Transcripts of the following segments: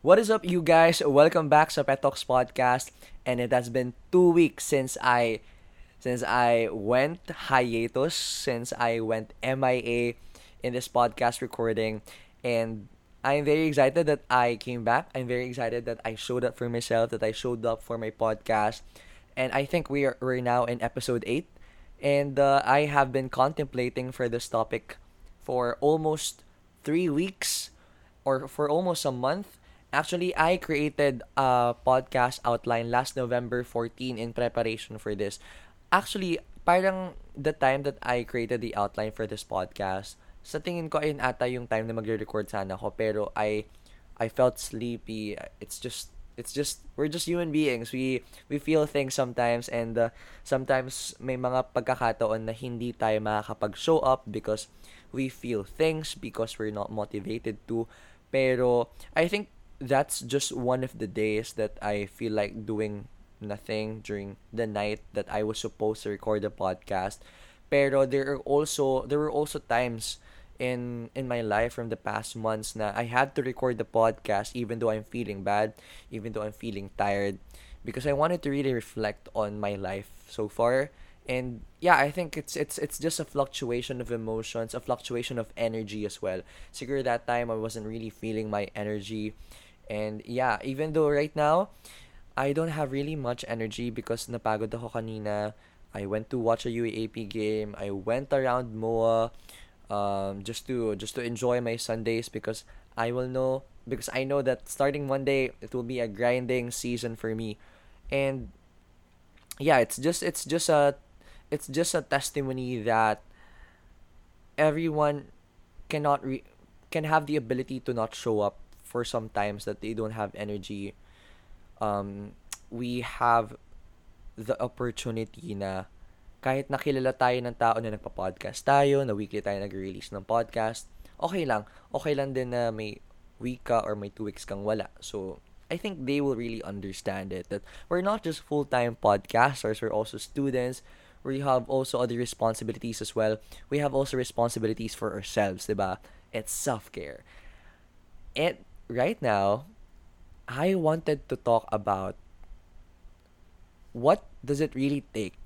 What is up, you guys? Welcome back sa Pet podcast. And it has been two weeks since I since I went hiatus, since I went MIA in this podcast recording, and I'm very excited that I came back. I'm very excited that I showed up for myself, that I showed up for my podcast, and I think we are we're now in episode eight, and uh, I have been contemplating for this topic for almost three weeks or for almost a month Actually, I created a podcast outline last November 14 in preparation for this. Actually, parang the time that I created the outline for this podcast, sa tingin ko ayun ata yung time na magre-record sana ako pero I I felt sleepy. It's just it's just we're just human beings. We we feel things sometimes and uh, sometimes may mga pagkakataon na hindi tayo makakapag-show up because we feel things because we're not motivated to. Pero I think that's just one of the days that I feel like doing nothing during the night that I was supposed to record the podcast. Pero there are also there were also times in in my life from the past months na I had to record the podcast even though I'm feeling bad, even though I'm feeling tired because I wanted to really reflect on my life so far. And yeah i think it's it's it's just a fluctuation of emotions a fluctuation of energy as well. Siguro that time i wasn't really feeling my energy and yeah, even though right now, I don't have really much energy because napagod ako kanina. I went to watch a UAP game. I went around MOA um, just to just to enjoy my Sundays because I will know because I know that starting Monday it will be a grinding season for me. And yeah, it's just it's just a it's just a testimony that everyone cannot re- can have the ability to not show up for some times that they don't have energy, um, we have the opportunity na kahit nakilala tayo ng tao na nagpa-podcast tayo, na weekly tayo nag-release ng podcast, okay lang. Okay lang din na may week ka or may two weeks kang wala. So, I think they will really understand it. That we're not just full-time podcasters, we're also students. We have also other responsibilities as well. We have also responsibilities for ourselves, diba? It's self-care. And right now, I wanted to talk about what does it really take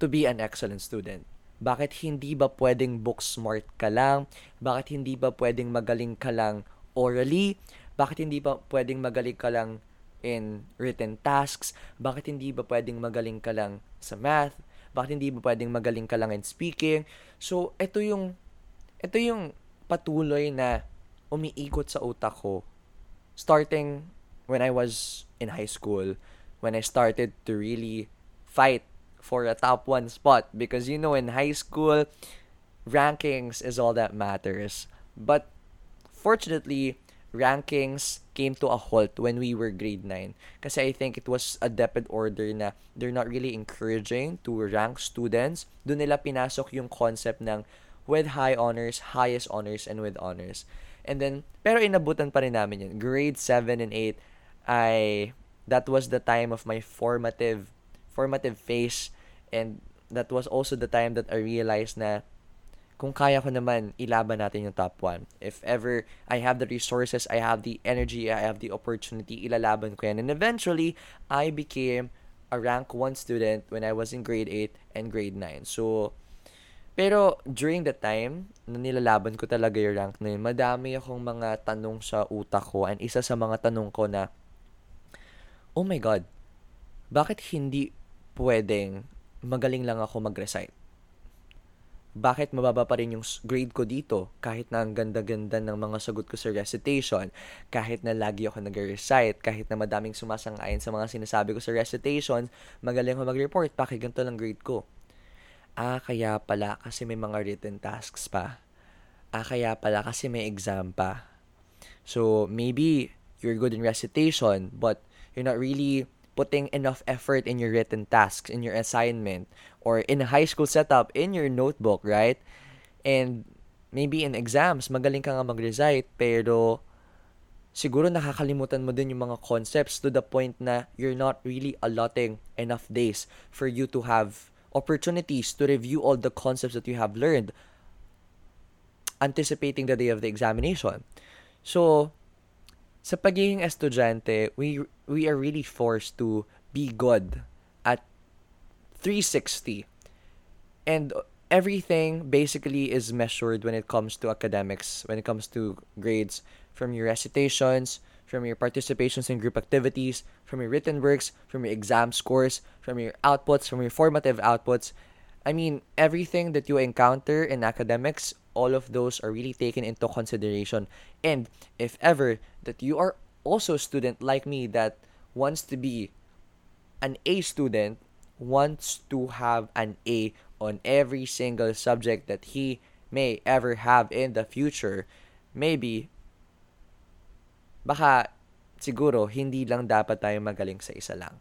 to be an excellent student? Bakit hindi ba pwedeng book smart ka lang? Bakit hindi ba pwedeng magaling ka lang orally? Bakit hindi ba pwedeng magaling ka lang in written tasks? Bakit hindi ba pwedeng magaling ka lang sa math? Bakit hindi ba pwedeng magaling ka lang in speaking? So, ito yung ito yung patuloy na umiikot sa utak ko starting when I was in high school, when I started to really fight for a top one spot because you know in high school rankings is all that matters. But fortunately, rankings came to a halt when we were grade 9. Kasi I think it was a DepEd order na they're not really encouraging to rank students. Doon nila pinasok yung concept ng with high honors, highest honors, and with honors. And then, pero inabutan pa rin namin yun. Grade 7 and 8, I, that was the time of my formative, formative phase. And that was also the time that I realized na kung kaya ko naman, ilaban natin yung top 1. If ever I have the resources, I have the energy, I have the opportunity, ilalaban ko yan. And eventually, I became a rank 1 student when I was in grade 8 and grade 9. So, pero during the time na nilalaban ko talaga yung rank na yun, madami akong mga tanong sa utak ko and isa sa mga tanong ko na, oh my God, bakit hindi pwedeng magaling lang ako mag-recite? Bakit mababa pa rin yung grade ko dito kahit na ang ganda-ganda ng mga sagot ko sa recitation, kahit na lagi ako nag-recite, kahit na madaming sumasang-ayon sa mga sinasabi ko sa recitation, magaling ako mag-report, bakit ganito lang grade ko? Ah, kaya pala kasi may mga written tasks pa. Ah, kaya pala kasi may exam pa. So, maybe you're good in recitation, but you're not really putting enough effort in your written tasks, in your assignment, or in a high school setup, in your notebook, right? And maybe in exams, magaling ka nga mag-recite, pero siguro nakakalimutan mo din yung mga concepts to the point na you're not really allotting enough days for you to have opportunities to review all the concepts that you have learned anticipating the day of the examination. So, sa pagiging estudyante, we we are really forced to be good at 360. And everything basically is measured when it comes to academics, when it comes to grades, from your recitations, from your participations in group activities, from your written works, from your exam scores, from your outputs, from your formative outputs. I mean, everything that you encounter in academics, all of those are really taken into consideration. And if ever that you are also a student like me that wants to be an A student, wants to have an A on every single subject that he may ever have in the future, maybe baka siguro hindi lang dapat tayo magaling sa isa lang.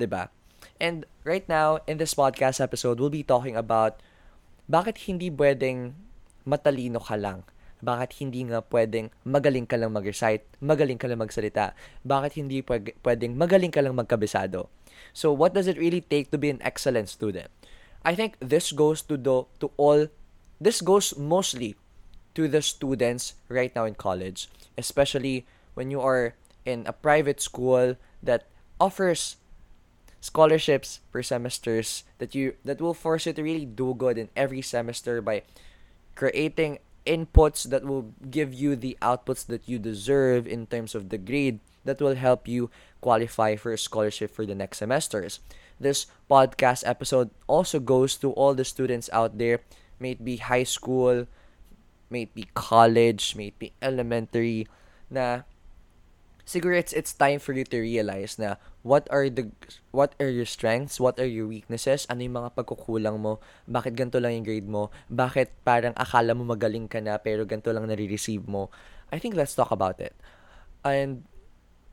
'Di ba? And right now in this podcast episode, we'll be talking about bakit hindi pwedeng matalino ka lang. Bakit hindi nga pwedeng magaling ka lang mag-recite, magaling ka lang magsalita? Bakit hindi pwedeng magaling ka lang magkabisado? So what does it really take to be an excellent student? I think this goes to the to all this goes mostly to the students right now in college, especially when you are in a private school that offers scholarships per semesters that you that will force you to really do good in every semester by creating inputs that will give you the outputs that you deserve in terms of the grade that will help you qualify for a scholarship for the next semesters. This podcast episode also goes to all the students out there, may it be high school, may it be college, may it be elementary, na siguro it's it's time for you to realize na what are the what are your strengths, what are your weaknesses, ano yung mga pagkukulang mo, bakit ganito lang yung grade mo, bakit parang akala mo magaling ka na pero ganito lang nare-receive mo. I think let's talk about it. And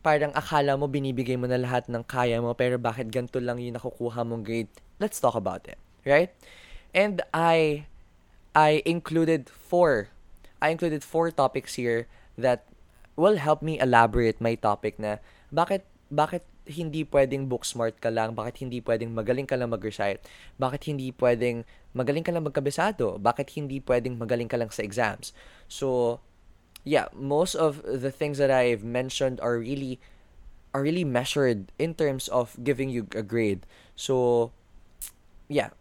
parang akala mo binibigay mo na lahat ng kaya mo pero bakit ganito lang yung nakukuha mong grade. Let's talk about it, right? And I I included four I included four topics here that will help me elaborate my topic na bakit bakit hindi pwedeng book smart ka lang, bakit hindi pwedeng magaling ka lang mag-recite, bakit hindi pwedeng magaling ka lang magkabisado, bakit hindi pwedeng magaling ka lang sa exams. So, yeah, most of the things that I've mentioned are really are really measured in terms of giving you a grade. So, yeah,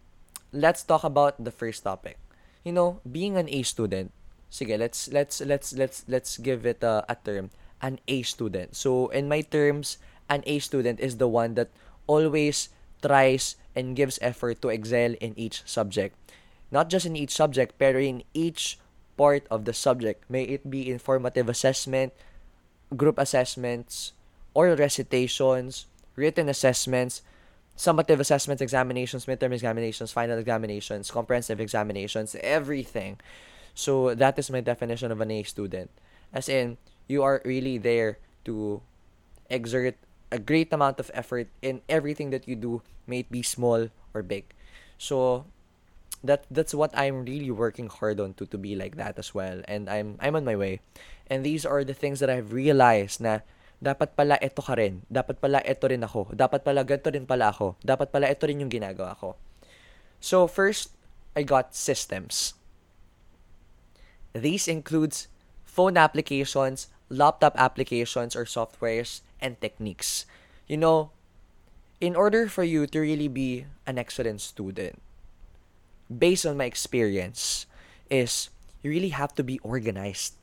let's talk about the first topic. You know, being an A student, sige, let's let's let's let's let's give it a, a term, an A student. So in my terms, an A student is the one that always tries and gives effort to excel in each subject. Not just in each subject, pero in each part of the subject. May it be informative assessment, group assessments, oral recitations, written assessments, summative assessments, examinations, midterm examinations, final examinations, comprehensive examinations, everything. So that is my definition of an A student. As in, you are really there to exert a great amount of effort in everything that you do, may it be small or big. So that that's what I'm really working hard on to to be like that as well. And I'm I'm on my way. And these are the things that I've realized na dapat pala ito ka rin. Dapat pala ito rin ako. Dapat pala ganito rin pala ako. Dapat pala ito rin yung ginagawa ko. So first, I got systems. These includes phone applications, laptop applications or softwares, and techniques. You know, in order for you to really be an excellent student, based on my experience, is you really have to be organized.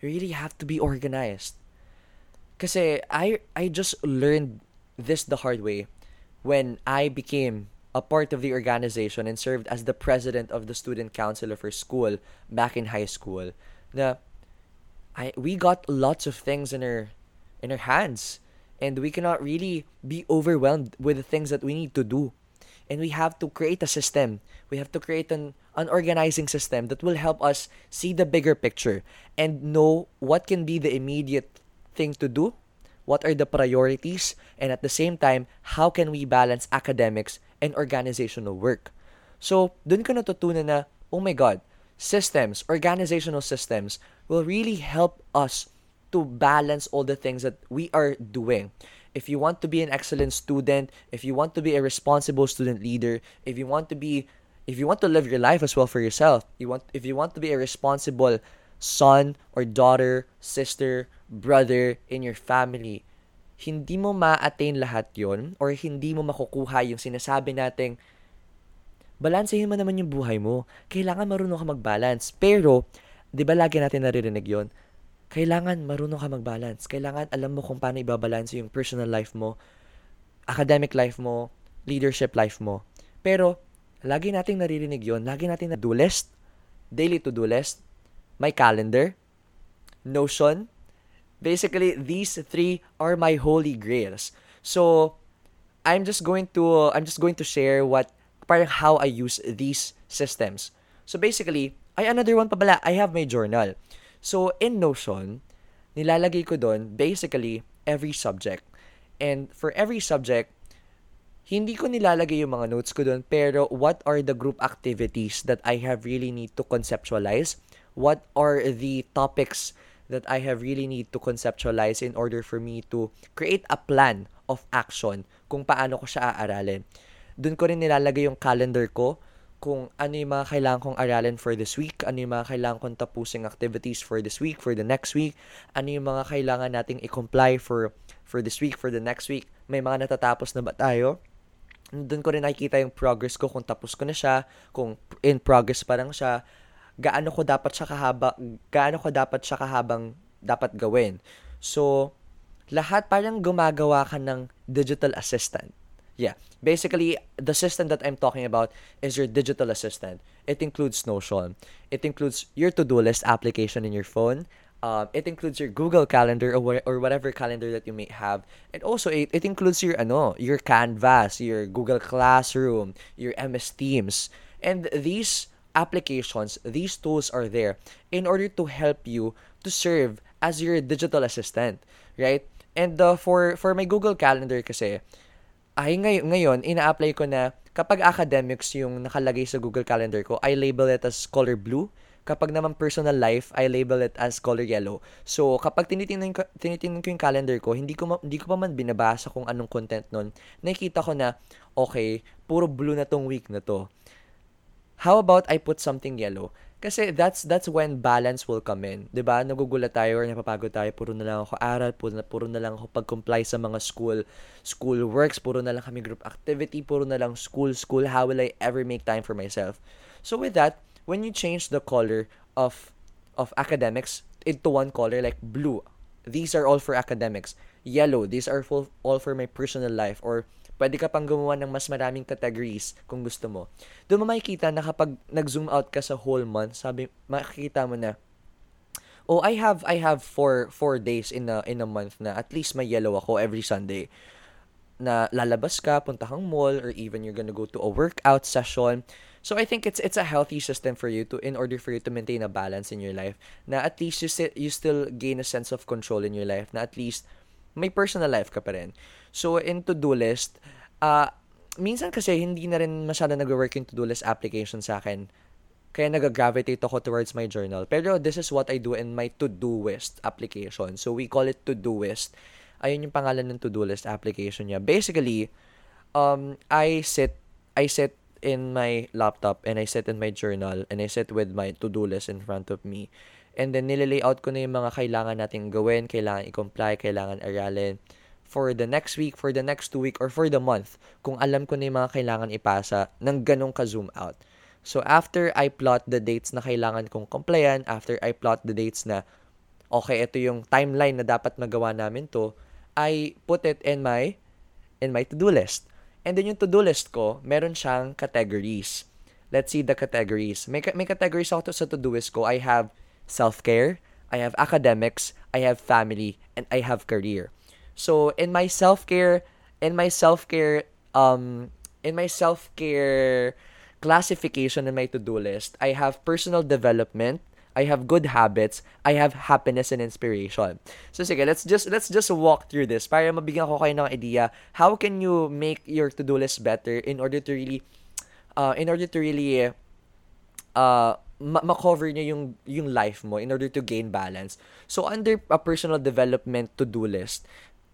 You really have to be organized. Kasi I I just learned this the hard way when I became a part of the organization and served as the president of the student council of her school back in high school. Na I we got lots of things in our in our hands and we cannot really be overwhelmed with the things that we need to do. And we have to create a system. We have to create an an organizing system that will help us see the bigger picture and know what can be the immediate thing to do what are the priorities and at the same time how can we balance academics and organizational work. So, dun ka natutunan na, oh my God, systems, organizational systems will really help us to balance all the things that we are doing. If you want to be an excellent student, if you want to be a responsible student leader, if you want to be if you want to live your life as well for yourself, you want if you want to be a responsible son or daughter, sister, brother, in your family, hindi mo ma-attain lahat yon or hindi mo makukuha yung sinasabi nating balansehin mo naman yung buhay mo. Kailangan marunong ka mag-balance. Pero, di ba lagi natin naririnig yon Kailangan marunong ka mag-balance. Kailangan alam mo kung paano ibabalance yung personal life mo, academic life mo, leadership life mo. Pero, lagi nating naririnig yon Lagi nating na-do list, daily to-do list, my calendar, Notion. Basically, these three are my holy grails. So, I'm just going to I'm just going to share what parang how I use these systems. So basically, ay another one pa pala, I have my journal. So in Notion, nilalagay ko doon basically every subject. And for every subject, hindi ko nilalagay yung mga notes ko doon, pero what are the group activities that I have really need to conceptualize? What are the topics that I have really need to conceptualize in order for me to create a plan of action kung paano ko siya aaralin. Doon ko rin nilalagay yung calendar ko kung ano yung mga kailangan kong aralin for this week, ano yung mga kailangan kong tapusing activities for this week, for the next week, ano yung mga kailangan nating i-comply for for this week, for the next week. May mga natatapos na ba tayo? Doon ko rin nakikita yung progress ko kung tapos ko na siya, kung in progress pa lang siya, gaano ko dapat siya kahaba, gaano ko dapat siya kahabang dapat gawin. So, lahat parang gumagawa ka ng digital assistant. Yeah. Basically, the system that I'm talking about is your digital assistant. It includes Notion. It includes your to-do list application in your phone. Um, it includes your Google Calendar or, or whatever calendar that you may have. And also, it, it includes your ano, your Canvas, your Google Classroom, your MS Teams. And these applications, these tools are there in order to help you to serve as your digital assistant, right? And uh, for for my Google Calendar kasi, ay ngay- ngayon, ina-apply ko na kapag academics yung nakalagay sa Google Calendar ko, I label it as color blue. Kapag naman personal life, I label it as color yellow. So, kapag tinitingnan ko, tinitingnan ko yung calendar ko, hindi ko, ma- hindi ko pa man binabasa kung anong content nun, nakikita ko na, okay, puro blue na tong week na to. How about I put something yellow? Kasi that's that's when balance will come in. 'Di ba? Nagugulat tayo or napapagod tayo, puro na lang ako aral, puro na, puro na lang ako pag-comply sa mga school school works, puro na lang kami group activity, puro na lang school school. How will I ever make time for myself? So with that, when you change the color of of academics into one color like blue, these are all for academics. Yellow, these are full, all for my personal life or Pwede ka pang gumawa ng mas maraming categories kung gusto mo. Doon mo makikita na kapag nag-zoom out ka sa whole month, sabi, makikita mo na, oh, I have I have four four days in a in a month na at least may yellow ako every Sunday na lalabas ka, punta kang mall, or even you're gonna go to a workout session. So I think it's it's a healthy system for you to in order for you to maintain a balance in your life. Na at least you sit, you still gain a sense of control in your life. Na at least may personal life ka pa rin. So, in to-do list, uh, minsan kasi hindi na rin masyado nag-work yung to-do list application sa akin. Kaya nag-gravitate ako towards my journal. Pero this is what I do in my to-do list application. So, we call it to-do list. Ayun yung pangalan ng to-do list application niya. Basically, um, I sit, I sit in my laptop and I sit in my journal and I sit with my to-do list in front of me. And then, nililayout ko na yung mga kailangan nating gawin, kailangan i-comply, kailangan aralin for the next week, for the next two week, or for the month kung alam ko na yung mga kailangan ipasa ng ganong ka-zoom out. So, after I plot the dates na kailangan kong complyan, after I plot the dates na, okay, ito yung timeline na dapat magawa namin to, I put it in my in my to-do list. And then yung to-do list ko, meron siyang categories. Let's see the categories. May, may categories ako to sa to-do list ko. I have self-care, I have academics, I have family, and I have career. So in my self care, in my self care, um, in my self care classification in my to do list, I have personal development. I have good habits, I have happiness and inspiration. So sige, let's just let's just walk through this para mabigyan ko kayo ng idea how can you make your to-do list better in order to really uh in order to really uh ma- ma-cover niya yung yung life mo in order to gain balance. So under a personal development to-do list,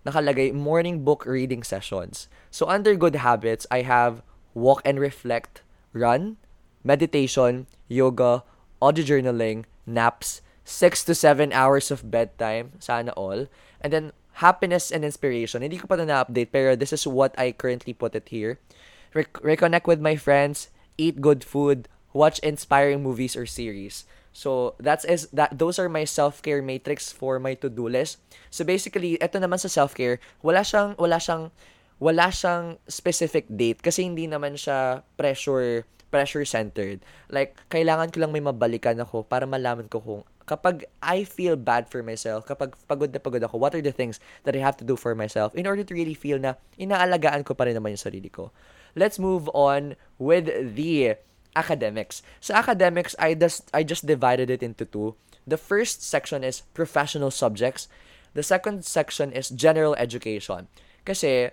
nakalagay morning book reading sessions. So under good habits, I have walk and reflect, run, meditation, yoga, audio journaling, naps, six to seven hours of bedtime, sana all. And then, happiness and inspiration. Hindi ko pa na-update, pero this is what I currently put it here. Re- reconnect with my friends, eat good food, watch inspiring movies or series. So that's is that those are my self-care matrix for my to-do list. So basically, ito naman sa self-care, wala siyang wala siyang wala siyang specific date kasi hindi naman siya pressure pressure centered. Like kailangan ko lang may mabalikan ako para malaman ko kung kapag I feel bad for myself, kapag pagod na pagod ako, what are the things that I have to do for myself in order to really feel na inaalagaan ko pa rin naman yung sarili ko. Let's move on with the academics. Sa academics, I just I just divided it into two. The first section is professional subjects. The second section is general education. Kasi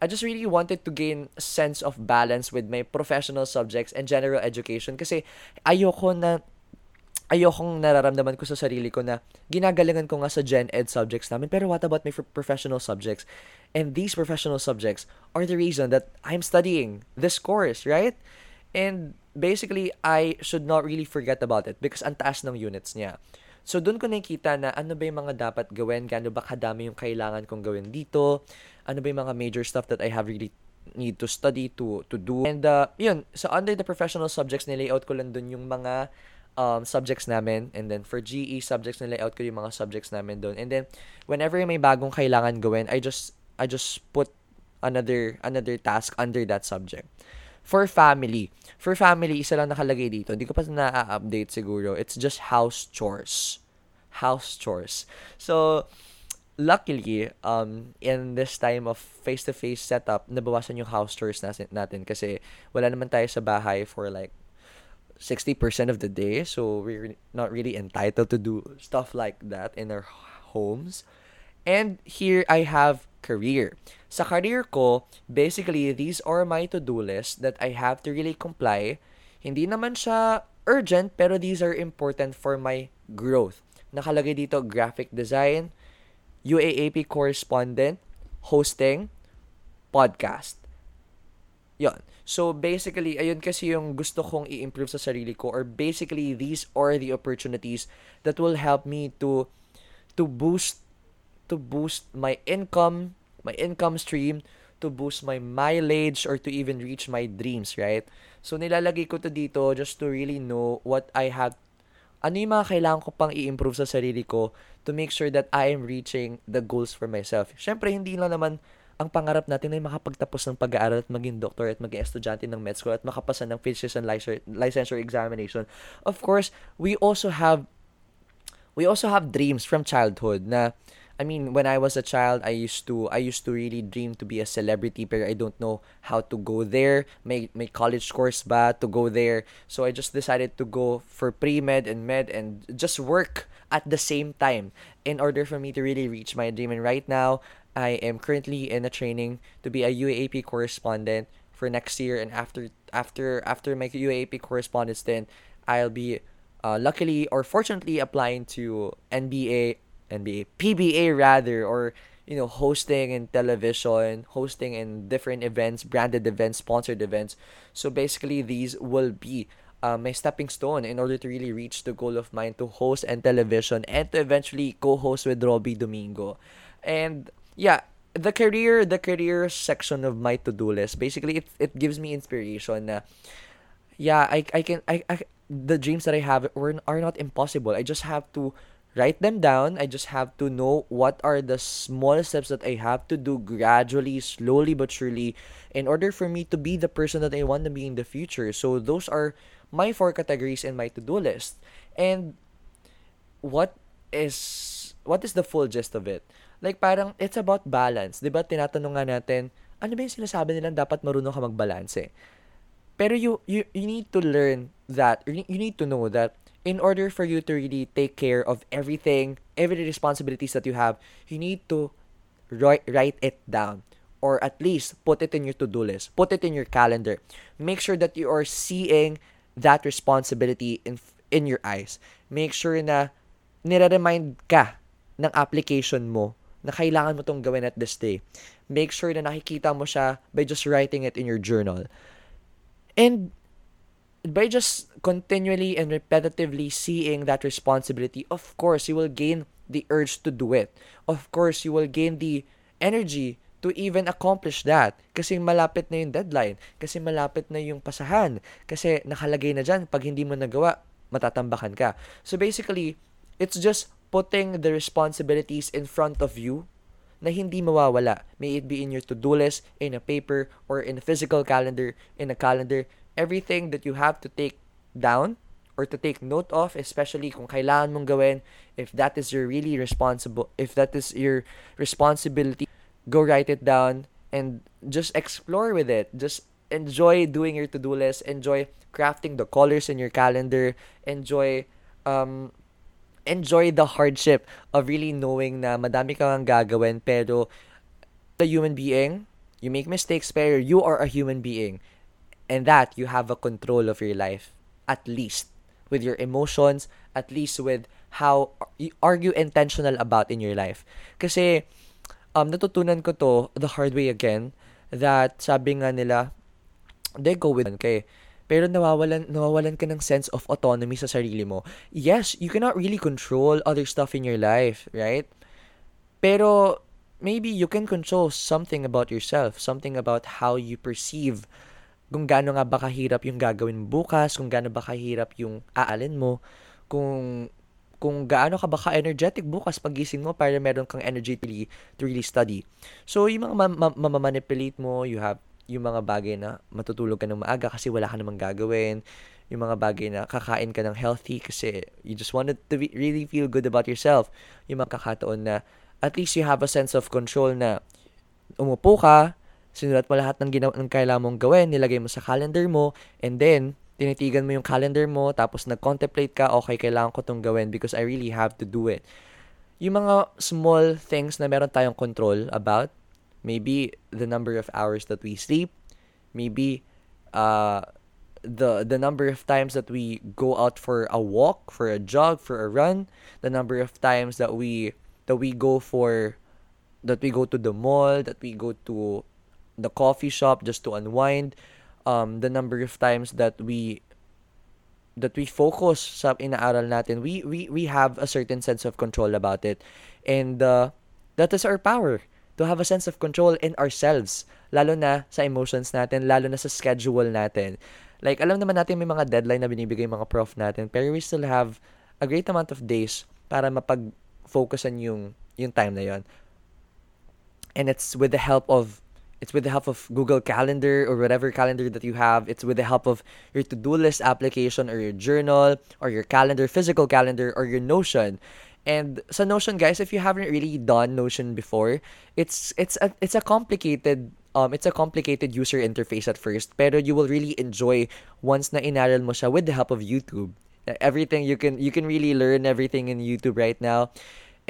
I just really wanted to gain a sense of balance with my professional subjects and general education kasi ayoko na ayokong nararamdaman ko sa sarili ko na ginagalingan ko nga sa gen ed subjects namin pero what about my professional subjects and these professional subjects are the reason that I'm studying this course right and basically, I should not really forget about it because ang taas ng units niya. So, doon ko nakikita na ano ba yung mga dapat gawin, gaano ba kadami yung kailangan kong gawin dito, ano ba yung mga major stuff that I have really need to study to to do. And uh, yun, so under the professional subjects, nilayout ko lang doon yung mga um, subjects namin. And then for GE subjects, nilayout ko yung mga subjects namin doon. And then, whenever may bagong kailangan gawin, I just, I just put another, another task under that subject. For family. For family, isa lang nakalagay dito. Hindi ko pa na-update siguro. It's just house chores. House chores. So, luckily, um, in this time of face-to-face setup, nabawasan yung house chores natin kasi wala naman tayo sa bahay for like 60% of the day. So, we're not really entitled to do stuff like that in our homes. And here I have career. Sa career ko, basically, these are my to-do lists that I have to really comply. Hindi naman siya urgent, pero these are important for my growth. Nakalagay dito, graphic design, UAAP correspondent, hosting, podcast. Yon. So, basically, ayun kasi yung gusto kong i-improve sa sarili ko or basically, these are the opportunities that will help me to to boost to boost my income, my income stream, to boost my mileage or to even reach my dreams, right? So nilalagay ko to dito just to really know what I have ano yung mga kailangan ko pang i-improve sa sarili ko to make sure that I am reaching the goals for myself. Syempre, hindi lang naman ang pangarap natin ay makapagtapos ng pag-aaral at maging doctor at maging estudyante ng med school at makapasa ng physician licensure examination. Of course, we also have we also have dreams from childhood na I mean, when I was a child, I used to I used to really dream to be a celebrity, but I don't know how to go there. May may college course ba to go there. So I just decided to go for pre-med and med and just work at the same time in order for me to really reach my dream. And right now, I am currently in a training to be a UAP correspondent for next year and after after after my UAP correspondence then I'll be uh, luckily or fortunately applying to NBA NBA, PBA rather, or you know, hosting in television, hosting in different events, branded events, sponsored events. So basically, these will be uh, my stepping stone in order to really reach the goal of mine to host and television and to eventually co-host with Robbie Domingo. And yeah, the career, the career section of my to-do list, basically, it, it gives me inspiration. Na, yeah, I, I can, I, I, the dreams that I have are, are not impossible. I just have to write them down. I just have to know what are the small steps that I have to do gradually, slowly but surely, in order for me to be the person that I want to be in the future. So those are my four categories in my to-do list. And what is what is the full gist of it? Like parang it's about balance. 'Di ba tinatanong nga natin, ano ba yung sinasabi nilang dapat marunong ka magbalanse? Pero you you you need to learn that you need to know that in order for you to really take care of everything, every responsibilities that you have, you need to write, write it down or at least put it in your to-do list. Put it in your calendar. Make sure that you are seeing that responsibility in in your eyes. Make sure na nire-remind ka ng application mo na kailangan mo tong gawin at this day. Make sure na nakikita mo siya by just writing it in your journal. And by just continually and repetitively seeing that responsibility, of course, you will gain the urge to do it. Of course, you will gain the energy to even accomplish that. Kasi malapit na yung deadline. Kasi malapit na yung pasahan. Kasi nakalagay na dyan, pag hindi mo nagawa, matatambakan ka. So basically, it's just putting the responsibilities in front of you na hindi mawawala. May it be in your to-do list, in a paper, or in a physical calendar, in a calendar. Everything that you have to take down or to take note of, especially kung kailangan mong gawin, if that is your really responsible, if that is your responsibility, go write it down and just explore with it. Just enjoy doing your to-do list, enjoy crafting the colors in your calendar, enjoy um enjoy the hardship of really knowing na madami kang gagawin pero a human being, you make mistakes pero you are a human being. And that you have a control of your life at least with your emotions, at least with how are you intentional about in your life. Kasi um natutunan ko to the hard way again that sabi nga nila they go with kay pero nawawalan, nawawalan ka ng sense of autonomy sa sarili mo. Yes, you cannot really control other stuff in your life, right? Pero maybe you can control something about yourself, something about how you perceive kung gaano nga ba kahirap yung gagawin bukas, kung gaano ba kahirap yung aalin mo, kung kung gaano ka ba ka-energetic bukas pagising mo para meron kang energy to really, study. So, yung mga ma- ma- mo, you have yung mga bagay na matutulog ka ng maaga kasi wala ka namang gagawin, yung mga bagay na kakain ka ng healthy kasi you just wanted to be, really feel good about yourself. Yung mga kakataon na at least you have a sense of control na umupo ka, sinulat mo lahat ng, ginawa, ng kailangan mong gawin, nilagay mo sa calendar mo, and then, tinitigan mo yung calendar mo, tapos nag-contemplate ka, okay, kailangan ko itong gawin because I really have to do it. Yung mga small things na meron tayong control about, maybe the number of hours that we sleep, maybe uh, the the number of times that we go out for a walk, for a jog, for a run, the number of times that we that we go for that we go to the mall, that we go to the coffee shop just to unwind, um, the number of times that we that we focus sa inaaral natin, we we we have a certain sense of control about it, and uh, that is our power to have a sense of control in ourselves, lalo na sa emotions natin, lalo na sa schedule natin. Like, alam naman natin may mga deadline na binibigay mga prof natin, pero we still have a great amount of days para mapag-focusan yung, yung time na yon. And it's with the help of it's with the help of Google Calendar or whatever calendar that you have. It's with the help of your to-do list application or your journal or your calendar, physical calendar or your Notion. And so Notion guys, if you haven't really done Notion before, it's it's a it's a complicated um it's a complicated user interface at first, pero you will really enjoy once na inaral mo siya with the help of YouTube. Everything you can you can really learn everything in YouTube right now.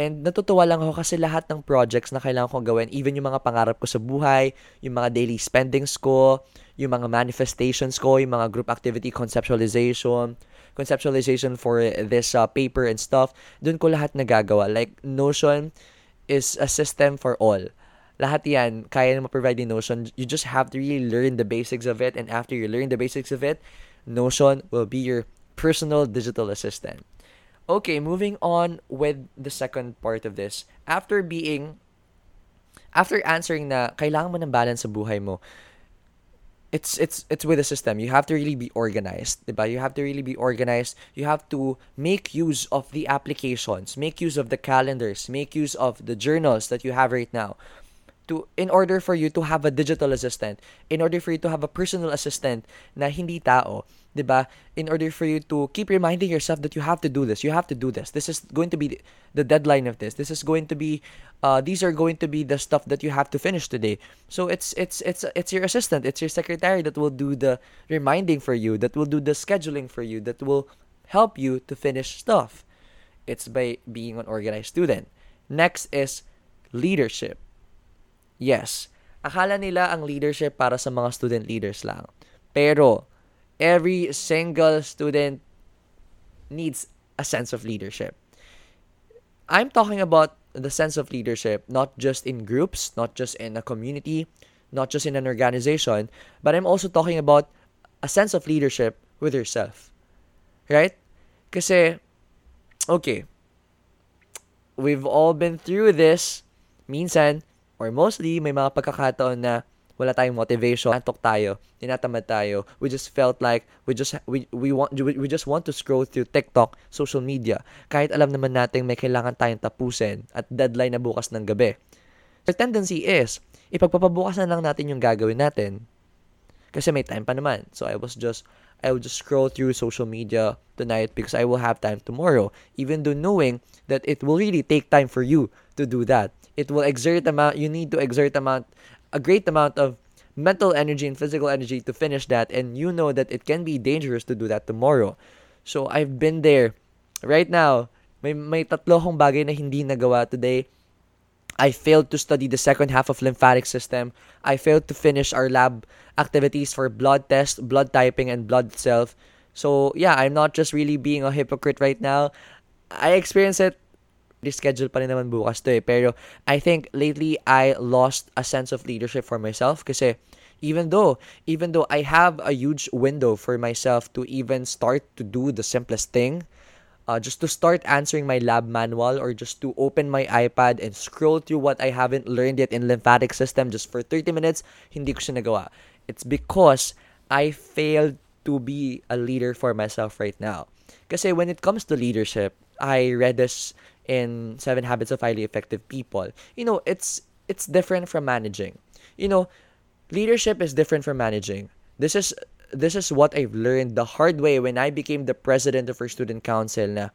And natutuwa lang ako kasi lahat ng projects na kailangan kong gawin, even yung mga pangarap ko sa buhay, yung mga daily spendings ko, yung mga manifestations ko, yung mga group activity conceptualization, conceptualization for this uh, paper and stuff, dun ko lahat nagagawa. Like, Notion is a system for all. Lahat yan, kaya na ma-provide ni Notion. You just have to really learn the basics of it. And after you learn the basics of it, Notion will be your personal digital assistant. Okay, moving on with the second part of this. After being, after answering na kailangan mo ng balance sa buhay mo, it's it's it's with a system. You have to really be organized, diba? You have to really be organized. You have to make use of the applications, make use of the calendars, make use of the journals that you have right now. To in order for you to have a digital assistant, in order for you to have a personal assistant na hindi tao, 'di ba? In order for you to keep reminding yourself that you have to do this, you have to do this. This is going to be the deadline of this. This is going to be uh, these are going to be the stuff that you have to finish today. So it's it's it's it's your assistant, it's your secretary that will do the reminding for you, that will do the scheduling for you, that will help you to finish stuff. It's by being an organized student. Next is leadership. Yes, akala nila ang leadership para sa mga student leaders lang. Pero every single student needs a sense of leadership. I'm talking about the sense of leadership, not just in groups, not just in a community, not just in an organization, but I'm also talking about a sense of leadership with yourself. Right? Kasi, okay, we've all been through this. Minsan, or mostly, may mga pagkakataon na wala tayong motivation, antok tayo, tinatamad tayo. We just felt like we just we we want we, we just want to scroll through TikTok, social media. Kahit alam naman natin may kailangan tayong tapusin at deadline na bukas ng gabi. The tendency is, ipagpapabukas na lang natin yung gagawin natin. Kasi may time pa naman. So I was just I will just scroll through social media tonight because I will have time tomorrow, even though knowing that it will really take time for you to do that. It will exert amount you need to exert amount a great amount of mental energy and physical energy to finish that and you know that it can be dangerous to do that tomorrow. So I've been there. Right now, may may tatlo akong bagay na hindi nagawa today. I failed to study the second half of lymphatic system. I failed to finish our lab activities for blood test, blood typing, and blood self. So yeah, I'm not just really being a hypocrite right now. I experience it reschedule pa rin naman bukas to eh. Pero I think lately I lost a sense of leadership for myself kasi even though even though I have a huge window for myself to even start to do the simplest thing, uh, just to start answering my lab manual or just to open my iPad and scroll through what I haven't learned yet in lymphatic system just for 30 minutes, hindi ko siya nagawa. It's because I failed to be a leader for myself right now. Kasi when it comes to leadership, I read this in Seven Habits of Highly Effective People, you know, it's it's different from managing. You know, leadership is different from managing. This is this is what I've learned the hard way when I became the president of our student council na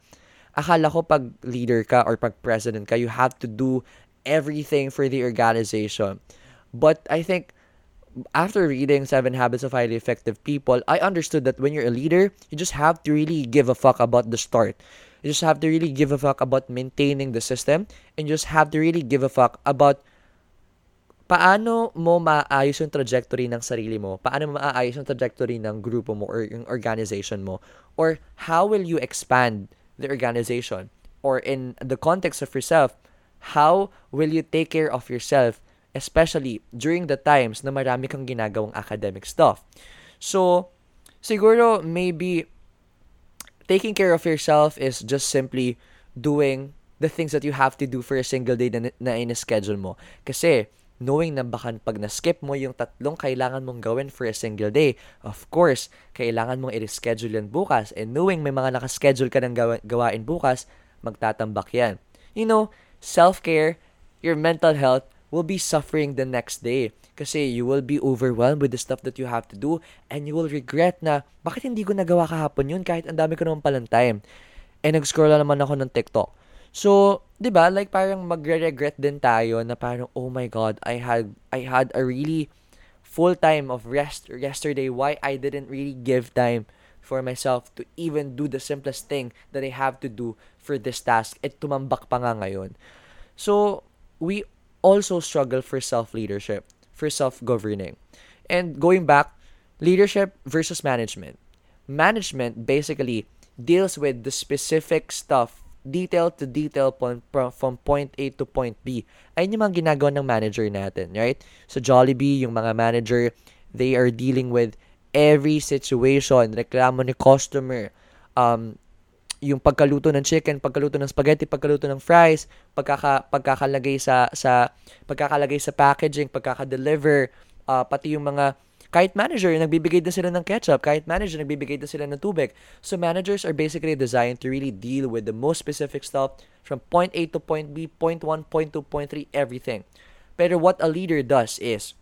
akala ko pag leader ka or pag president ka, you have to do everything for the organization. But I think after reading Seven Habits of Highly Effective People, I understood that when you're a leader, you just have to really give a fuck about the start. You just have to really give a fuck about maintaining the system and you just have to really give a fuck about paano mo maayos yung trajectory ng sarili mo, paano mo maayos yung trajectory ng grupo mo or yung organization mo, or how will you expand the organization? Or in the context of yourself, how will you take care of yourself, especially during the times na marami kang ginagawang academic stuff? So, siguro maybe taking care of yourself is just simply doing the things that you have to do for a single day na, na in-schedule mo. Kasi, knowing na baka pag na-skip mo yung tatlong kailangan mong gawin for a single day, of course, kailangan mong i-schedule yan bukas. And knowing may mga nakaschedule ka ng gawa- gawain bukas, magtatambak yan. You know, self-care, your mental health, will be suffering the next day. Kasi you will be overwhelmed with the stuff that you have to do and you will regret na, bakit hindi ko nagawa kahapon yun kahit ang dami ko naman palang time. And nag-scroll na naman ako ng TikTok. So, 'di ba? Like parang magre-regret din tayo na parang oh my god, I had I had a really full time of rest yesterday. Why I didn't really give time for myself to even do the simplest thing that I have to do for this task. At tumambak pa nga ngayon. So, we also struggle for self-leadership, for self-governing. And going back, leadership versus management. Management basically deals with the specific stuff detail to detail from point A to point B. Ayun yung mga ginagawa ng manager natin, right? So Jollibee, yung mga manager, they are dealing with every situation, reklamo ni customer, um, yung pagkaluto ng chicken, pagkaluto ng spaghetti, pagkaluto ng fries, pagkaka pagkakalagay sa sa pagkakalagay sa packaging, pagkaka-deliver, uh, pati yung mga kahit manager, nagbibigay din sila ng ketchup. Kahit manager, nagbibigay din sila ng tubig. So managers are basically designed to really deal with the most specific stuff from point A to point B, point 1, point 2, point 3, everything. Pero what a leader does is,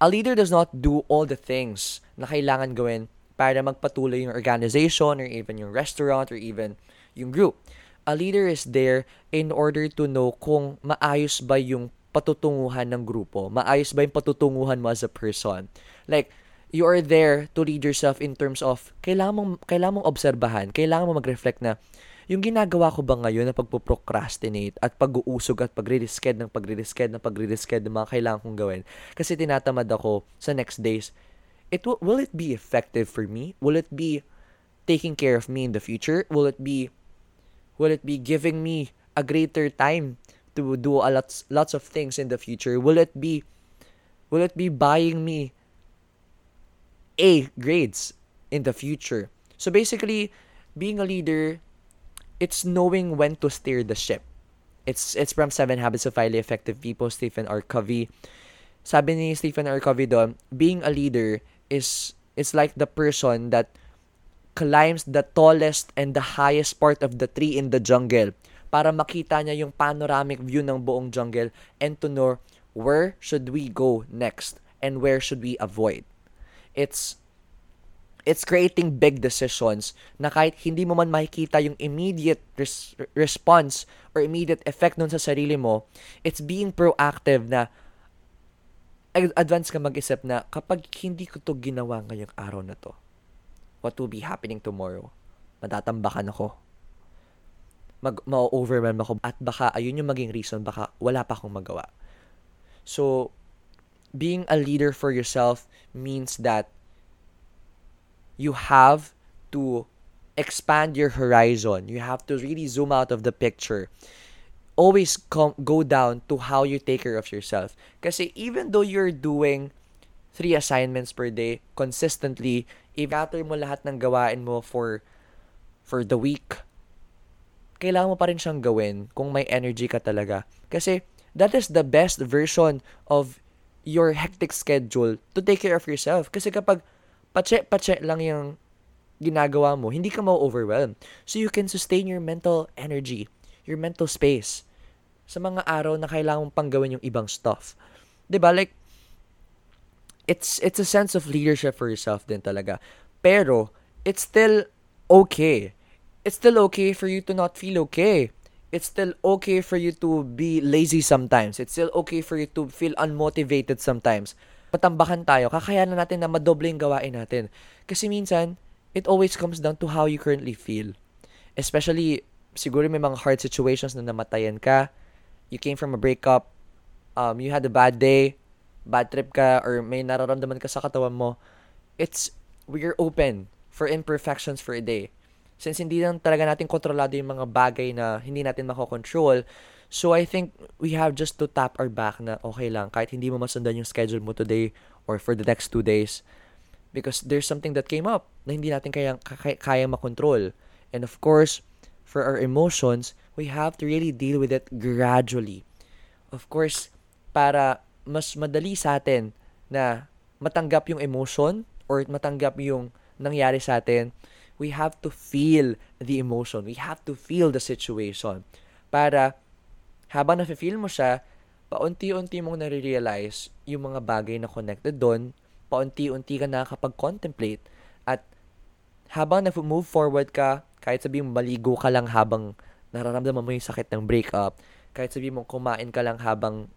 a leader does not do all the things na kailangan gawin para magpatuloy yung organization or even yung restaurant or even yung group. A leader is there in order to know kung maayos ba yung patutunguhan ng grupo. Maayos ba yung patutunguhan mo as a person. Like, you are there to lead yourself in terms of kailangan mong, kailangan mong obserbahan, kailangan mong mag-reflect na yung ginagawa ko ba ngayon na pagpo-procrastinate at pag-uusog at pagre-risked ng pagre-risked ng pagre-risked ng mga kailangan kong gawin kasi tinatamad ako sa next days it will, will it be effective for me? Will it be taking care of me in the future? Will it be will it be giving me a greater time to do a lots lots of things in the future? Will it be will it be buying me A grades in the future. So basically, being a leader, it's knowing when to steer the ship. It's it's from Seven Habits of Highly Effective People, Stephen R. Covey. Sabi ni Stephen R. Covey doon, being a leader is it's like the person that climbs the tallest and the highest part of the tree in the jungle para makita niya yung panoramic view ng buong jungle and to know where should we go next and where should we avoid. It's it's creating big decisions na kahit hindi mo man makikita yung immediate res- response or immediate effect nun sa sarili mo, it's being proactive na advance ka mag-isip na kapag hindi ko to ginawa ngayong araw na to, what will be happening tomorrow? Matatambakan ako. Mag, ma-overwhelm ako. At baka, ayun yung maging reason, baka wala pa akong magawa. So, being a leader for yourself means that you have to expand your horizon. You have to really zoom out of the picture. Always come, go down to how you take care of yourself. Kasi even though you're doing three assignments per day consistently, if gather mo lahat ng gawain mo for for the week, kailangan mo pa rin siyang gawin kung may energy ka talaga. Kasi that is the best version of your hectic schedule to take care of yourself. Kasi kapag pache-pache lang yung ginagawa mo, hindi ka ma-overwhelm. So you can sustain your mental energy, your mental space sa mga araw na kailangan mong pang gawin yung ibang stuff. ba? Like it's it's a sense of leadership for yourself din talaga. Pero it's still okay. It's still okay for you to not feel okay. It's still okay for you to be lazy sometimes. It's still okay for you to feel unmotivated sometimes patambakan tayo, kakayanan natin na madoble yung gawain natin. Kasi minsan, it always comes down to how you currently feel. Especially, siguro may mga hard situations na namatayan ka, you came from a breakup, um, you had a bad day, bad trip ka, or may nararamdaman ka sa katawan mo, it's, we're open for imperfections for a day. Since hindi lang talaga natin kontrolado yung mga bagay na hindi natin makokontrol, So I think we have just to tap our back na okay lang kahit hindi mo masundan yung schedule mo today or for the next two days because there's something that came up na hindi natin kaya kaya, kaya makontrol. And of course, for our emotions, we have to really deal with it gradually. Of course, para mas madali sa atin na matanggap yung emotion or matanggap yung nangyari sa atin, we have to feel the emotion. We have to feel the situation para habang nafe-feel mo siya, paunti-unti mong nare-realize yung mga bagay na connected doon, paunti-unti ka nakakapag-contemplate, at habang na-move forward ka, kahit sabihin maligo ka lang habang nararamdaman mo yung sakit ng breakup, kahit sabihin mo kumain ka lang habang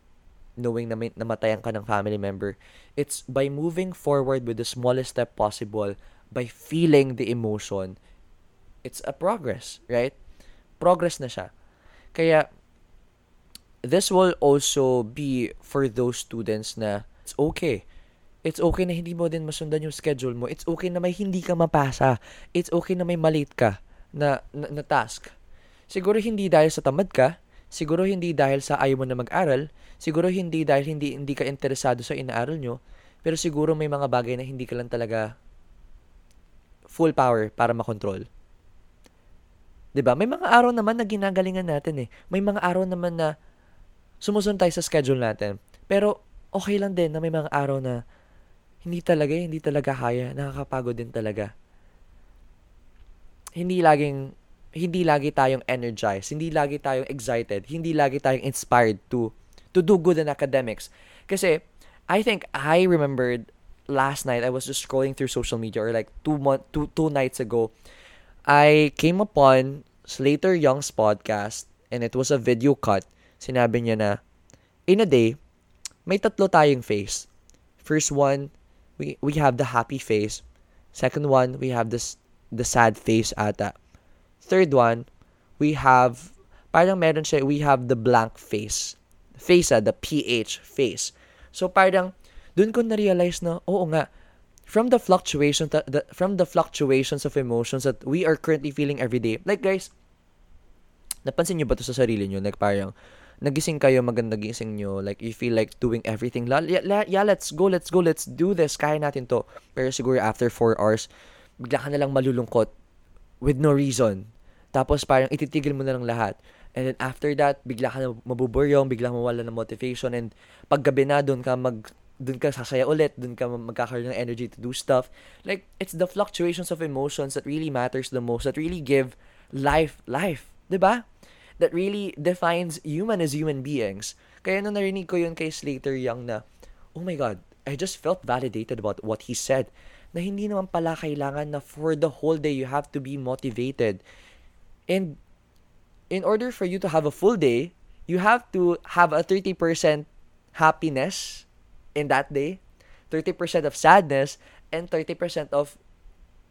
knowing na may, namatayan ka ng family member, it's by moving forward with the smallest step possible, by feeling the emotion, it's a progress, right? Progress na siya. Kaya, this will also be for those students na it's okay. It's okay na hindi mo din masundan yung schedule mo. It's okay na may hindi ka mapasa. It's okay na may malate ka na, na, na task. Siguro hindi dahil sa tamad ka, siguro hindi dahil sa ayaw mo na mag-aral, siguro hindi dahil hindi hindi ka interesado sa inaaral nyo, pero siguro may mga bagay na hindi ka lang talaga full power para makontrol. 'Di ba? May mga araw naman na ginagalingan natin eh. May mga araw naman na sumusunod tayo sa schedule natin. Pero okay lang din na may mga araw na hindi talaga, hindi talaga kaya, nakakapagod din talaga. Hindi laging, hindi lagi tayong energized, hindi lagi tayong excited, hindi lagi tayong inspired to, to do good in academics. Kasi, I think I remembered last night, I was just scrolling through social media or like two, month, two, two nights ago, I came upon Slater Young's podcast and it was a video cut sinabi niya na, in a day, may tatlo tayong face. First one, we, we have the happy face. Second one, we have this, the sad face ata. Third one, we have, parang meron siya, we have the blank face. Face ah, the PH face. So parang, dun ko na-realize na, oo nga, from the fluctuations that, the, from the fluctuations of emotions that we are currently feeling every day. Like guys, napansin niyo ba to sa sarili niyo? Like parang nagising kayo, maganda gising nyo, like, you feel like doing everything. La, yeah, yeah, let's go, let's go, let's do this, kaya natin to. Pero siguro after 4 hours, bigla ka na lang malulungkot with no reason. Tapos parang ititigil mo na lang lahat. And then after that, bigla ka na mabuburyong, bigla mawala ng motivation and paggabi na doon ka mag doon ka sasaya ulit, doon ka magkakaroon ng energy to do stuff. Like, it's the fluctuations of emotions that really matters the most, that really give life, life. ba? That really defines human as human beings. Kaya nung narinig ko yun kay Slater Young na, oh my God, I just felt validated about what he said. Na hindi naman pala kailangan na for the whole day you have to be motivated. And in order for you to have a full day, you have to have a 30% happiness in that day, 30% of sadness, and 30% of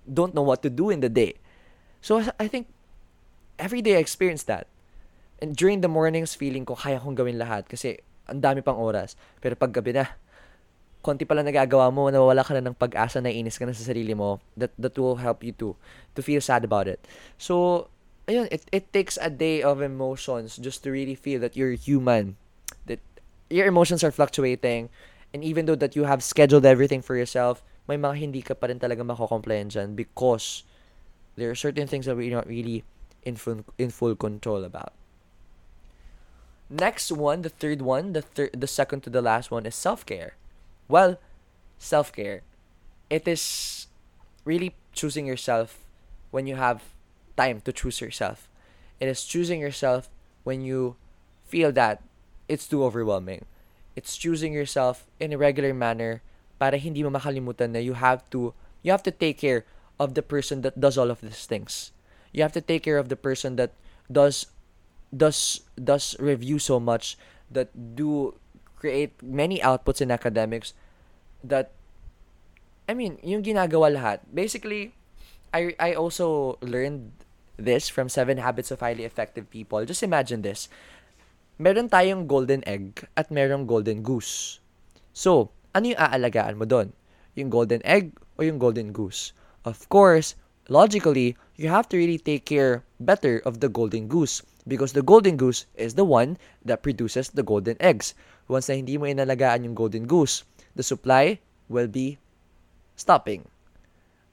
don't know what to do in the day. So I think every day I experience that. And during the mornings, feeling ko kaya kong gawin lahat kasi ang dami pang oras. Pero pag gabi na, konti pala nagagawa mo, nawawala ka na ng pag-asa, na inis ka na sa sarili mo, that, that will help you to, to feel sad about it. So, ayun, it, it takes a day of emotions just to really feel that you're human. That your emotions are fluctuating. And even though that you have scheduled everything for yourself, may mga hindi ka pa rin talaga makokomplain dyan because there are certain things that we're not really in full, in full control about. Next one, the third one, the third, the second to the last one is self-care. Well, self-care. It is really choosing yourself when you have time to choose yourself. It is choosing yourself when you feel that it's too overwhelming. It's choosing yourself in a regular manner para hindi mo makalimutan na you have to you have to take care of the person that does all of these things. You have to take care of the person that does does does review so much that do create many outputs in academics that I mean, yung ginagawa lahat. Basically, I I also learned this from Seven Habits of Highly Effective People. Just imagine this. Meron tayong golden egg at merong golden goose. So, ano yung aalagaan mo doon? Yung golden egg o yung golden goose? Of course, logically, you have to really take care better of the golden goose because the golden goose is the one that produces the golden eggs. Once na hindi mo inalagaan yung golden goose, the supply will be stopping.